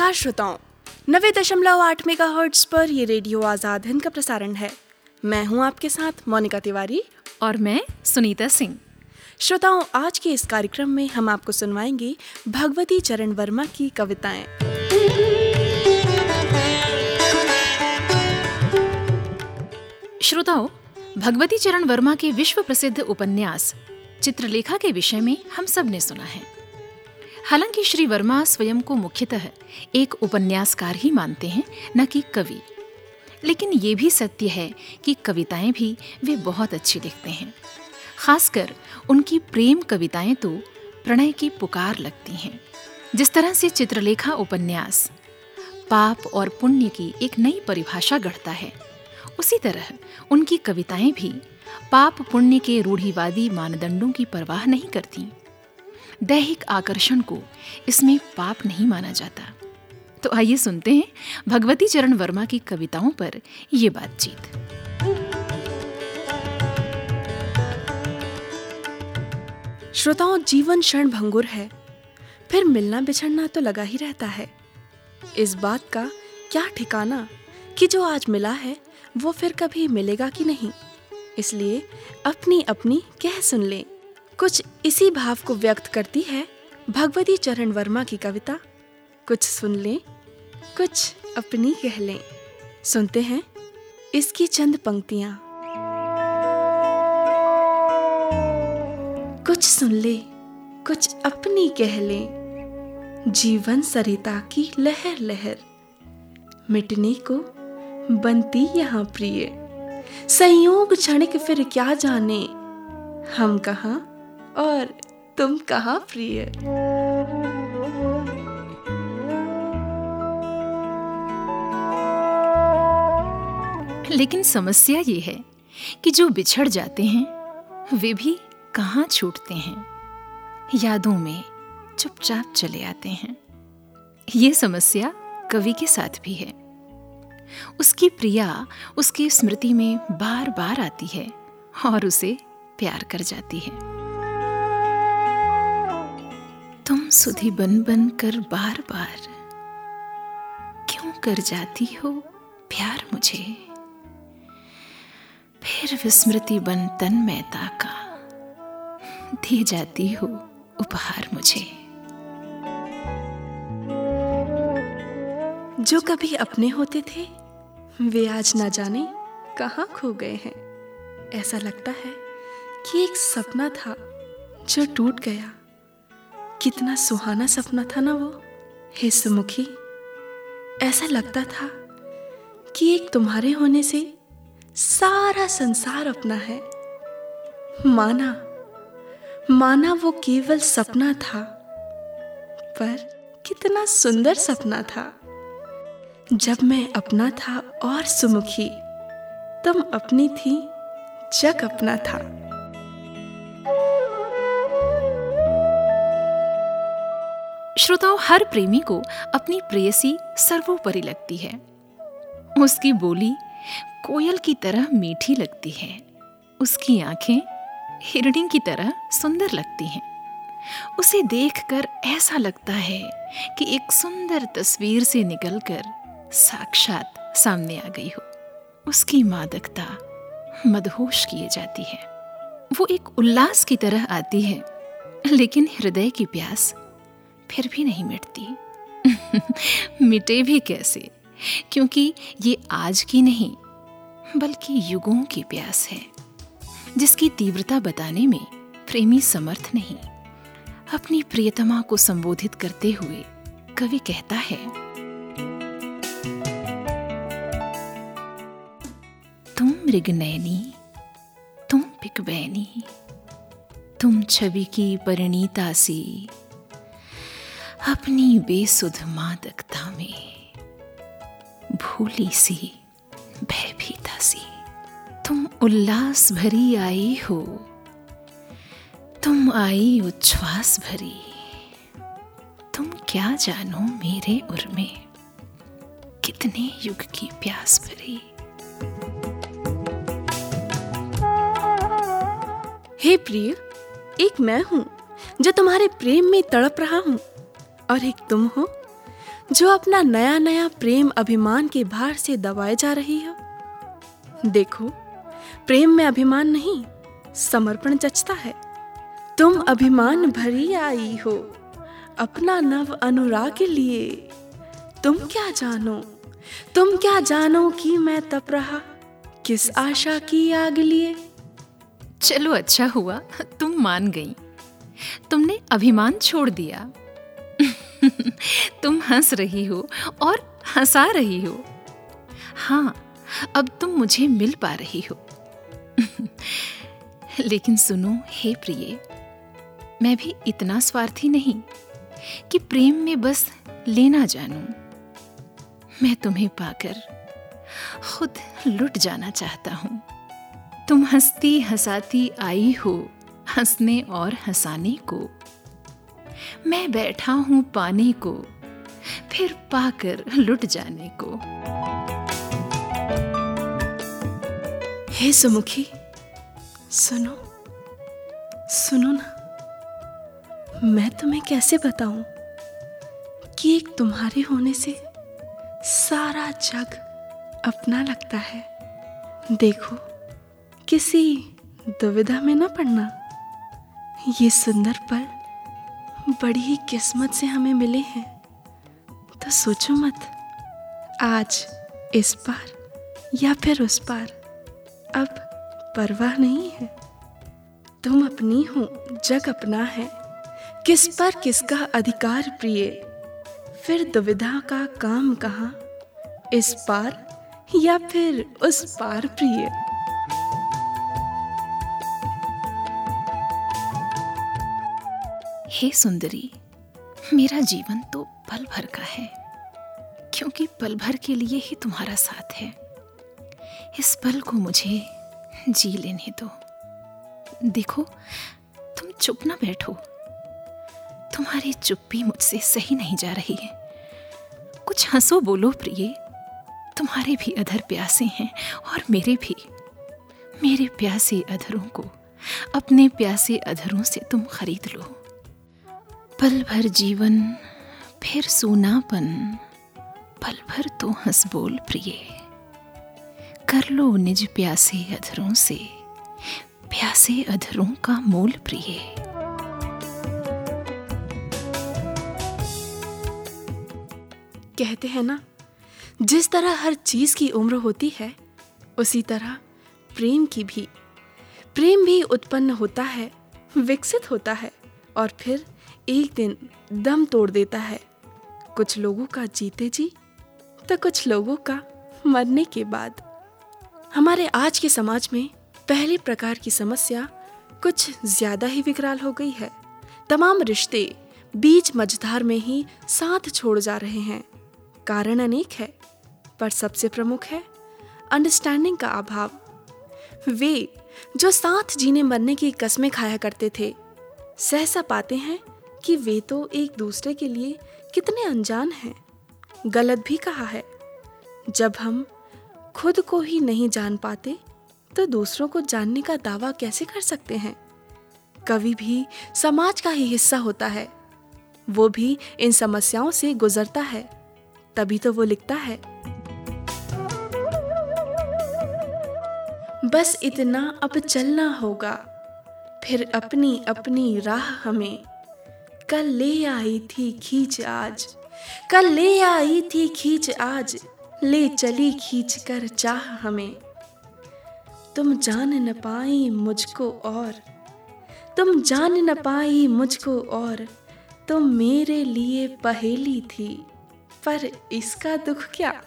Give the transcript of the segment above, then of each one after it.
नमस्कार श्रोताओं। नवे दशमलव आठ मेगा हर्ट्स पर ये रेडियो आज़ाद हिंद का प्रसारण है। मैं हूँ आपके साथ मोनिका तिवारी और मैं सुनीता सिंह। श्रोताओं आज के इस कार्यक्रम में हम आपको सुनवाएँगे भगवती चरण वर्मा की कविताएँ। श्रोताओं भगवती चरण वर्मा के विश्व प्रसिद्ध उपन्यास चित्रलेखा के विषय में हम सबने सुना है। हालाँकि श्री वर्मा स्वयं को मुख्यतः एक उपन्यासकार ही मानते हैं, न कि कवि। लेकिन ये भी सत्य है कि कविताएँ भी वे बहुत अच्छी लिखते हैं। खासकर उनकी प्रेम कविताएँ तो प्रणय की पुकार लगती हैं। जिस तरह से चित्रलेखा उपन्यास पाप और पुण्य की एक नई परिभाषा गढ़ता है, उसी तरह उनकी कविताएँ भी पाप पुण्य के रूढ़िवादी मानदंडों की परवाह नहीं करती। दैहिक आकर्षण को इसमें पाप नहीं माना जाता। तो आइए सुनते हैं भगवती चरण वर्मा की कविताओं पर ये बातचीत। श्रोताओं, जीवन क्षण भंगुर है। फिर मिलना बिछड़ना तो लगा ही रहता है। इस बात का क्या ठिकाना कि जो आज मिला है, वो फिर कभी मिलेगा कि नहीं? इसलिए अपनी अपनी कह सुन ले। कुछ इसी भाव को व्यक्त करती है भगवती चरण वर्मा की कविता। कुछ सुन लें, कुछ अपनी कह लें। सुनते हैं इसकी चंद पंक्तियाँ। कुछ सुन ले, कुछ अपनी कह ले। जीवन सरिता की लहर लहर, मिटने को बनती यहाँ प्रिय। संयोग क्षणिक फिर क्या जाने, हम कहा और तुम कहा प्रिय लेकिन समस्या ये है कि जो बिछड़ जाते हैं, वे भी कहाँ छूटते हैं? यादों में चुपचाप चले आते हैं। ये समस्या कवि के साथ भी है। उसकी प्रिया उसकी स्मृति में बार बार आती है और उसे प्यार कर जाती है। तुम सुधी बन बन कर बार बार क्यों कर जाती हो प्यार मुझे? फिर विस्मृति बन तन मैता का दे जाती हो उपहार मुझे। जो कभी अपने होते थे, वे आज ना जाने कहाँ खो गए हैं। ऐसा लगता है कि एक सपना था जो टूट गया। कितना सुहाना सपना था ना वो। हे सुमुखी, ऐसा लगता था कि एक तुम्हारे होने से सारा संसार अपना है। माना माना वो केवल सपना था, पर कितना सुंदर सपना था। जब मैं अपना था और सुमुखी तुम अपनी थी, जग अपना था। श्रोताओं, हर प्रेमी को अपनी प्रेयसी सर्वोपरि लगती है। उसकी बोली कोयल की तरह मीठी लगती है। उसकी आँखें हिरणी की तरह सुंदर लगती हैं। उसे देखकर ऐसा लगता है कि एक सुंदर तस्वीर से निकलकर साक्षात सामने आ गई हो। उसकी मादकता मदहोश किए जाती है। वो एक उल्लास की तरह आती है, लेकिन हृदय की प्यास फिर भी नहीं मिटती। मिटे भी कैसे? क्योंकि ये आज की नहीं, बल्कि युगों की प्यास है, जिसकी तीव्रता बताने में प्रेमी समर्थ नहीं। अपनी प्रियतमा को संबोधित करते हुए कवि कहता है, तुम मृगनयनी, तुम पिकबैनी, तुम छवि की परिणीता सी अपनी बेसुध मादकता में भूली सी, भयभीता सी। तुम उल्लास भरी आई हो, तुम आई उच्छ्वास भरी। तुम क्या जानो मेरे उर में, कितने युग की प्यास भरी। हे प्रिय, एक मैं हूँ, जो तुम्हारे प्रेम में तड़प रहा हूँ। और एक तुम हो, जो अपना नया नया प्रेम अभिमान के भार से दबाए जा रही हो। देखो, प्रेम में अभिमान नहीं, समर्पण जचता है। तुम अभिमान भरी आई हो, अपना नव अनुराग लिए। तुम क्या जानो, तुम क्या जानो कि मैं तप रहा, किस आशा की आग लिए? चलो अच्छा हुआ, तुम मान गई। तुमने अभिमान छोड़ दिया। तुम हंस रही हो और हंसा रही हो। हाँ अब तुम मुझे मिल पा रही हो। लेकिन सुनो, हे प्रिय, मैं भी इतना स्वार्थी नहीं कि प्रेम में बस लेना जानूं। मैं तुम्हें पाकर खुद लुट जाना चाहता हूँ। तुम हंसती हंसाती आई हो, हंसने और हंसाने को। मैं बैठा हूँ पाने को, फिर पाकर लुट जाने को। हे सुमुखी, सुनो सुनो ना। मैं तुम्हें कैसे बताऊँ कि एक तुम्हारे होने से सारा जग अपना लगता है? देखो, किसी दुविधा में ना पड़ना। ये सुंदर पल बड़ी ही किस्मत से हमें मिले हैं। तो सोचो मत, आज, इस पार या फिर उस पार अब परवाह नहीं है। तुम अपनी हो, जग अपना है। किस पर किसका अधिकार प्रिय? फिर दुविधा का काम कहाँ? इस पार या फिर उस पार प्रिय? हे सुंदरी, मेरा जीवन तो पल भर का है, क्योंकि पल भर के लिए ही तुम्हारा साथ है। इस पल को मुझे जी लेने दो। देखो, तुम चुप ना बैठो। तुम्हारी चुप्पी मुझसे सही नहीं जा रही है। कुछ हंसो बोलो प्रिय। तुम्हारे भी अधर प्यासे हैं और मेरे भी। मेरे प्यासे अधरों को अपने प्यासे अधरों से तुम खरीद लो। पल भर जीवन, फिर सोनापन। पल भर तो हंस बोल प्रिय। कर लो निज प्यासे अधरों से। प्यासे अधरों का मोल प्रिय। कहते हैं ना, जिस तरह हर चीज़ की उम्र होती है, उसी तरह प्रेम की भी। प्रेम भी उत्पन्न होता है, विकसित होता है और फिर एक दिन दम तोड़ देता है। कुछ लोगों का जीते जी तो कुछ लोगों का मरने के बाद। हमारे आज के समाज में पहले प्रकार की समस्या कुछ ज़्यादा ही विकराल हो गई है। तमाम रिश्ते बीच मझधार में ही साथ छोड़ जा रहे हैं। कारण अनेक है, पर सबसे प्रमुख है अंडरस्टैंडिंग का अभाव। वे जो साथ जीने मरने की कस्में खाया करते थे, सहसा पाते हैं कि वे तो एक दूसरे के लिए कितने अनजान हैं। गलत भी कहा है। जब हम खुद को ही नहीं जान पाते तो दूसरों को जानने का दावा कैसे कर सकते हैं? कवि भी समाज का ही हिस्सा होता है। वो भी इन समस्याओं से गुजरता है। तभी तो वो लिखता है। बस इतना अब चलना होगा। फिर अपनी अपनी राह हमें कल ले आई थी खींच आज। कल ले आई थी खींच आज। ले चली खींच कर चाह हमें। तुम जान न पाई मुझको और। तुम जान न पाई मुझको और। तुम मेरे लिए पहेली थी। पर इसका दुख क्या?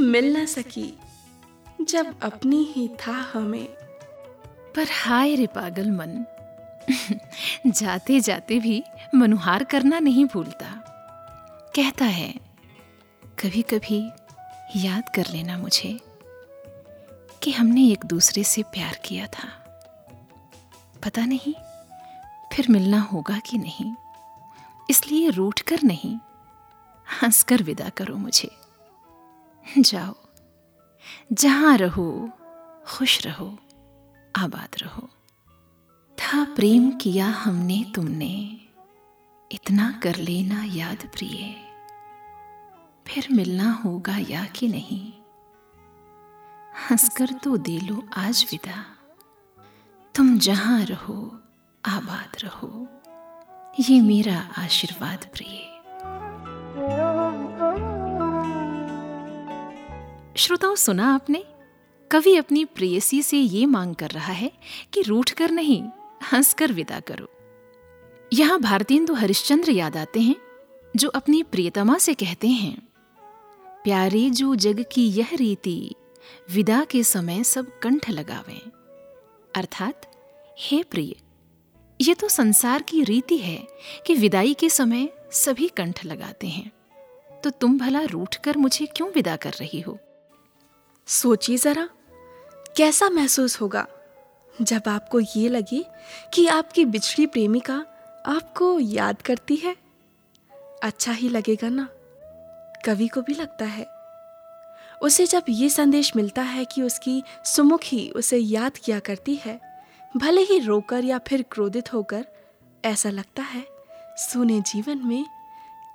मिल न सकी। जब अपनी ही था हमें। पर हाय रे पागल मन जाते जाते भी मनुहार करना नहीं भूलता। कहता है कभी कभी याद कर लेना मुझे कि हमने एक दूसरे से प्यार किया था। पता नहीं फिर मिलना होगा कि नहीं। इसलिए रूठ कर नहीं, हंसकर विदा करो मुझे। जाओ, जहाँ रहो, खुश रहो, आबाद रहो। था प्रेम किया हमने तुमने, इतना कर लेना याद प्रिय। फिर मिलना होगा या कि नहीं? हंसकर तो दे लो आज विदा। तुम जहाँ रहो, आबाद रहो। ये मेरा आशीर्वाद प्रिय। श्रोताओं, सुना आपने? कवि अपनी प्रेयसी से ये मांग कर रहा है कि रूठ कर नहीं हंसकर विदा करो। यहाँ भारतेंदु हरिश्चंद्र याद आते हैं, जो अपनी प्रियतमा से कहते हैं, प्यारे जो जग की यह रीति, विदा के समय सब कंठ लगावें। अर्थात, हे प्रिय, ये तो संसार की रीति है कि विदाई के समय सभी कंठ लगाते हैं। तो तुम भला रूठ कर मुझे क्यों विदा कर रही हो? सोचिए जरा, कैसा महसूस होगा? जब आपको ये लगे कि आपकी बिछड़ी प्रेमिका आपको याद करती है अच्छा ही लगेगा ना। कवि को भी लगता है। उसे जब ये संदेश मिलता है कि उसकी सुमुखी उसे याद किया करती है, भले ही रोकर या फिर क्रोधित होकर, ऐसा लगता है, सुने जीवन में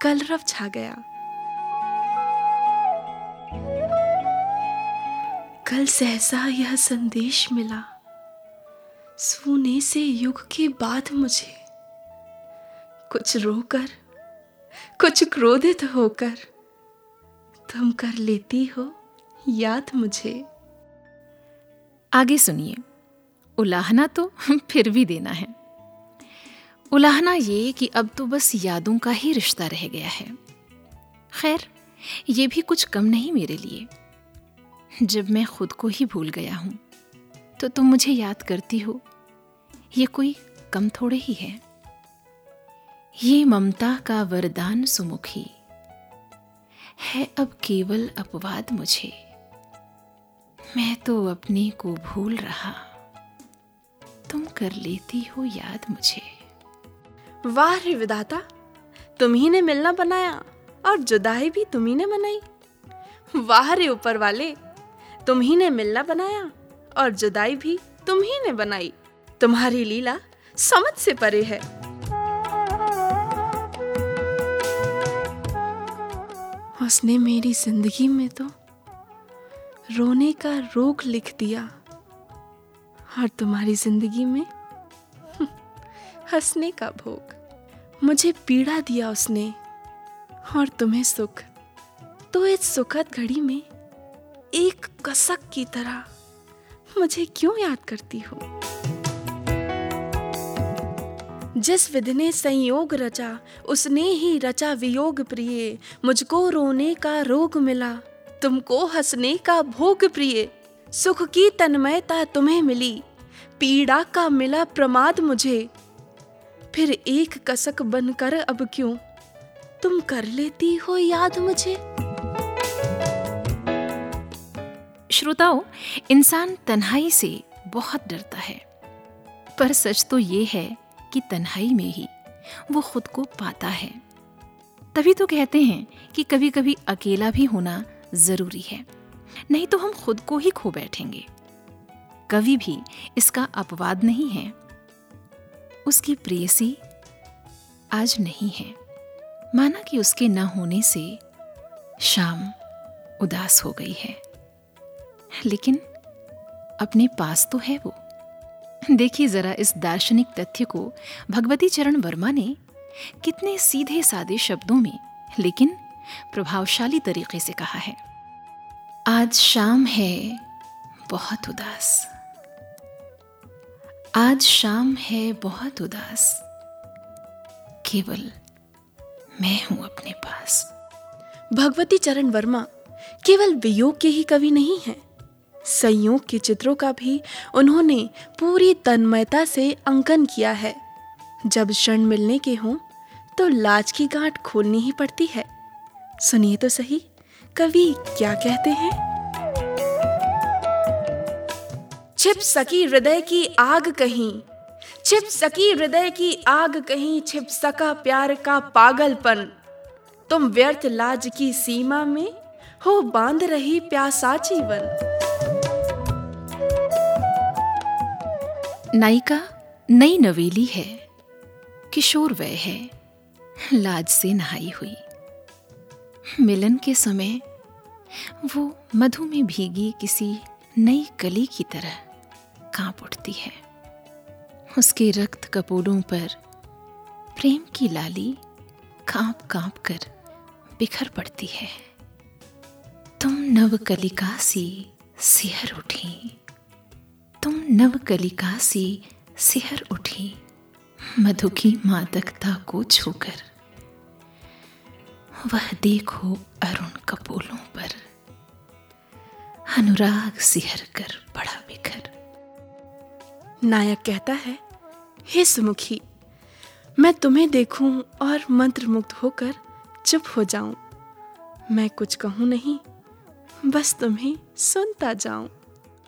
कलरव छा गया। कल सहसा यह संदेश मिला। सोने से युग के बाद मुझे कुछ रोकर, कुछ क्रोधित होकर तुम कर लेती हो, याद मुझे। आगे सुनिए। उलाहना तो फिर भी देना है। उलाहना ये कि अब तो बस यादों का ही रिश्ता रह गया है। खैर, ये भी कुछ कम नहीं मेरे लिए। जब मैं खुद को ही भूल गया हूँ। तो तुम मुझे याद करती हो। ये कोई कम थोड़े ही है। ये ममता का वरदान सुमुखी। है अब केवल अपवाद मुझे। मैं तो अपने को भूल रहा। तुम कर लेती हो याद मुझे। वाह रे विदाता तुम्ही ने मिलना बनाया और जुदाई भी तुम्ही ने बनाई वाह रे ऊपर वाले, तुम ही ने मिलना बनाया और जुदाई भी तुम ही ने बनाई। तुम्हारी लीला समझ से परे है। उसने मेरी ज़िंदगी में तो रोने का रोग लिख दिया और तुम्हारी ज़िंदगी में हंसने का भोग। मुझे पीड़ा दिया उसने और तुम्हें सुख। तो इस सुखद घड़ी में एक कसक की तरह मुझे क्यों याद करती हो? जिस विधि ने संयोग रचा, उसने ही रचा वियोग प्रिय। मुझको रोने का रोग मिला, तुमको हंसने का भोग प्रिय। सुख की तन्मयता तुम्हें मिली, पीड़ा का मिला प्रमाद मुझे। फिर एक कसक बनकर अब क्यों? तुम कर लेती हो याद मुझे। श्रोताओं, इंसान तन्हाई से बहुत डरता है। पर सच तो ये है कि तन्हाई में ही वो खुद को पाता है। तभी तो कहते हैं कि कभी कभी अकेला भी होना ज़रूरी है, नहीं तो हम खुद को ही खो बैठेंगे। कवि भी इसका अपवाद नहीं है। उसकी प्रेयसी आज नहीं है। माना कि उसके न होने से शाम उदास हो गई है। लेकिन अपने पास तो है वो। देखिए जरा इस दार्शनिक तथ्य को भगवती चरण वर्मा ने कितने सीधे सादे शब्दों में, लेकिन प्रभावशाली तरीके से कहा है। आज शाम है, बहुत उदास। आज शाम है, बहुत उदास। केवल मैं हूँ अपने पास। भगवती चरण वर्मा केवल वियोग के ही कवि नहीं हैं। संयोग के चित्रों का भी उन्होंने पूरी तन्मयता से अंकन किया है। जब क्षण मिलने के हों तो लाज की गांठ खोलनी ही पड़ती है। सुनिए तो सही, कवि क्या कहते हैं? छिप सकी हृदय की आग कहीं, छिप सकी हृदय की आग कहीं, छिप सका प्यार का पागलपन। तुम व्यर्थ लाज की सीमा में हो बाँध रही प्यासा जीवन। नायिका नई नवेली है। किशोर वय है। लाज से नहाई हुई। मिलन के समय वो मधु में भीगी किसी नई कली की तरह काँप उठती है। उसके रक्त कपोलों पर प्रेम की लाली काँप काँप कर बिखर पड़ती है। तुम नव कलिका सी सिहर उठी। तुम नव कलिका सी सिहर उठी। मधु की मादकता को छूकर। वह देखो अरुण कपोलों पर। अनुराग सिहर कर बड़ा बिखर। नायक कहता है, हे सुमुखी, मैं तुम्हें देखूँ और मंत्र मुक्त होकर चुप हो जाऊँ। मैं कुछ कहूँ नहीं बस तुम्हें सुनता जाऊँ।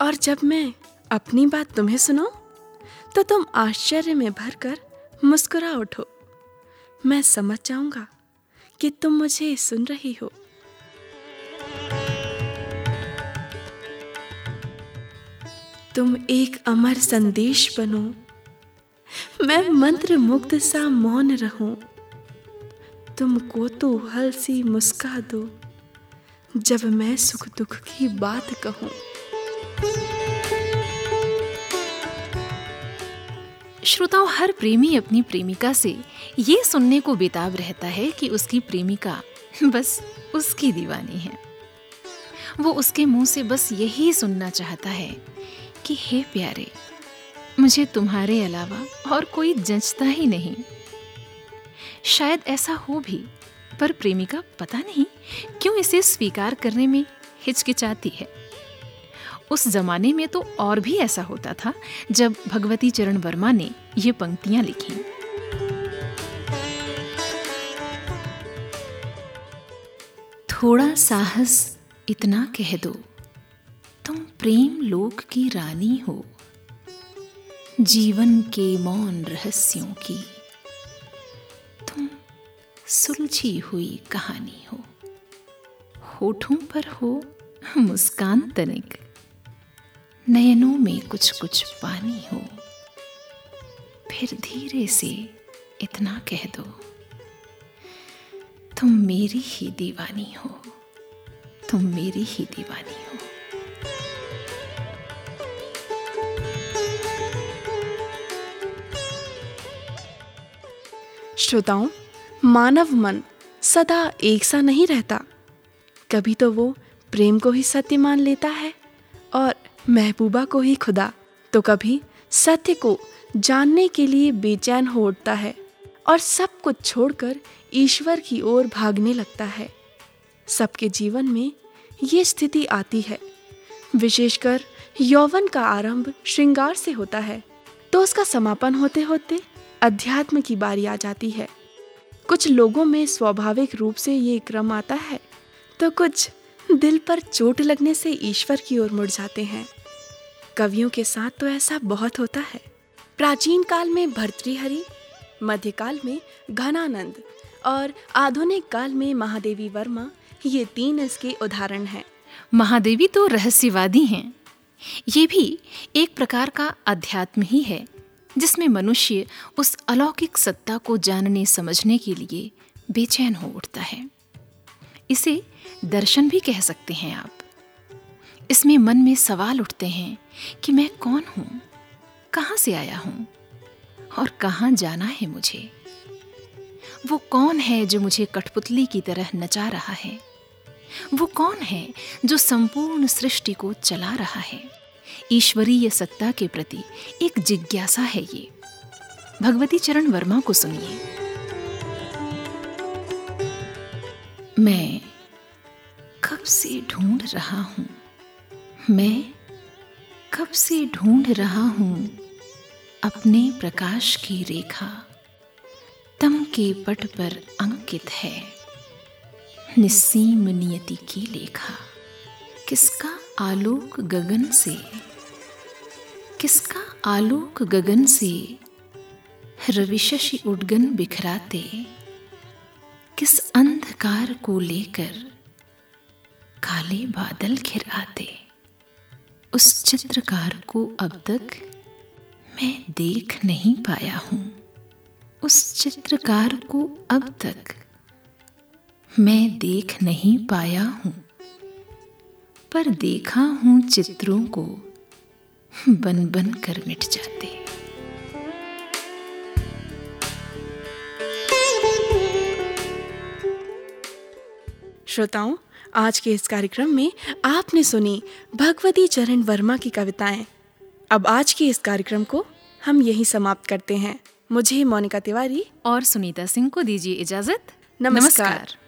और जब मैं अपनी बात तुम्हें सुनाऊं तो तुम आश्चर्य में भरकर मुस्कुरा उठो। मैं समझ जाऊँगा कि तुम मुझे सुन रही हो। तुम एक अमर संदेश बनो। मैं मंत्र मुक्त सा मौन रहूँ। तुमको तो हल सी मुस्का दो। जब मैं सुख दुख की बात कहूँ। श्रोताओं, हर प्रेमी अपनी प्रेमिका से ये सुनने को बेताब रहता है कि उसकी प्रेमिका बस उसकी दीवानी है। वो उसके मुँह से बस यही सुनना चाहता है कि, हे प्यारे, मुझे तुम्हारे अलावा और कोई जंचता ही नहीं। शायद ऐसा हो भी पर प्रेमिका पता नहीं क्यों इसे स्वीकार करने में हिचकिचाती है। उस जमाने में तो और भी ऐसा होता था जब भगवती चरण वर्मा ने ये पंक्तियाँ लिखी। थोड़ा साहस इतना कह दो, तुम प्रेम लोक की रानी हो, जीवन के मौन रहस्यों की। सुलझी हुई कहानी हो। होठों पर हो मुस्कान तनिक। नयनों में कुछ कुछ पानी हो। फिर धीरे से इतना कह दो, तुम मेरी ही दीवानी हो। तुम मेरी ही दीवानी हो। श्रोताओं मानव मन सदा एक सा नहीं रहता। कभी तो वो प्रेम को ही सत्य मान लेता है और महबूबा को ही खुदा। तो कभी सत्य को जानने के लिए बेचैन हो उठता है और सब कुछ छोड़कर ईश्वर की ओर भागने लगता है। सबके जीवन में ये स्थिति आती है। विशेषकर यौवन का आरंभ श्रृंगार से होता है। तो उसका समापन होते होते अध्यात्म की बारी आ जाती है। कुछ लोगों में स्वाभाविक रूप से ये क्रम आता है। तो कुछ दिल पर चोट लगने से ईश्वर की ओर मुड़ जाते हैं। कवियों के साथ तो ऐसा बहुत होता है। प्राचीन काल में भर्तृहरि, मध्यकाल में घनानंद और आधुनिक काल में महादेवी वर्मा ये तीन इसके उदाहरण हैं। महादेवी तो रहस्यवादी हैं। ये भी एक प्रकार का अध्यात्म ही है। जिसमें मनुष्य उस अलौकिक सत्ता को जानने, समझने के लिए बेचैन हो उठता है। इसे दर्शन भी कह सकते हैं आप। इसमें मन में सवाल उठते हैं कि मैं कौन हूँ? कहाँ से आया हूँ? और कहाँ जाना है मुझे? वो कौन है जो मुझे कठपुतली की तरह नचा रहा है? वो कौन है जो संपूर्ण सृष्टि को चला रहा है? ईश्वरीय सत्ता के प्रति एक जिज्ञासा है ये। भगवती चरण वर्मा को सुनिए। मैं कब से ढूंढ रहा हूँ? मैं कब से ढूंढ रहा हूँ? अपने प्रकाश की रेखा तम के पट पर अंकित है। निस्सीम नियति की लेखा। किसका आलोक गगन से किसका आलोक गगन से रविशशि उडगन बिखराते? किस अंधकार को लेकर काले बादल घिर आते उस चित्रकार को अब तक मैं देख नहीं पाया हूँ। उस चित्रकार को अब तक मैं देख नहीं पाया हूँ। पर देखा हूँ चित्रों को बन बन कर मिट जाते। श्रोताओं आज के इस कार्यक्रम में आपने सुनी भगवती चरण वर्मा की कविताएँ। अब आज के इस कार्यक्रम को हम यही समाप्त करते हैं। मुझे मोनिका तिवारी और सुनीता सिंह को दीजिए इजाज़त। नमस्कार, नमस्कार।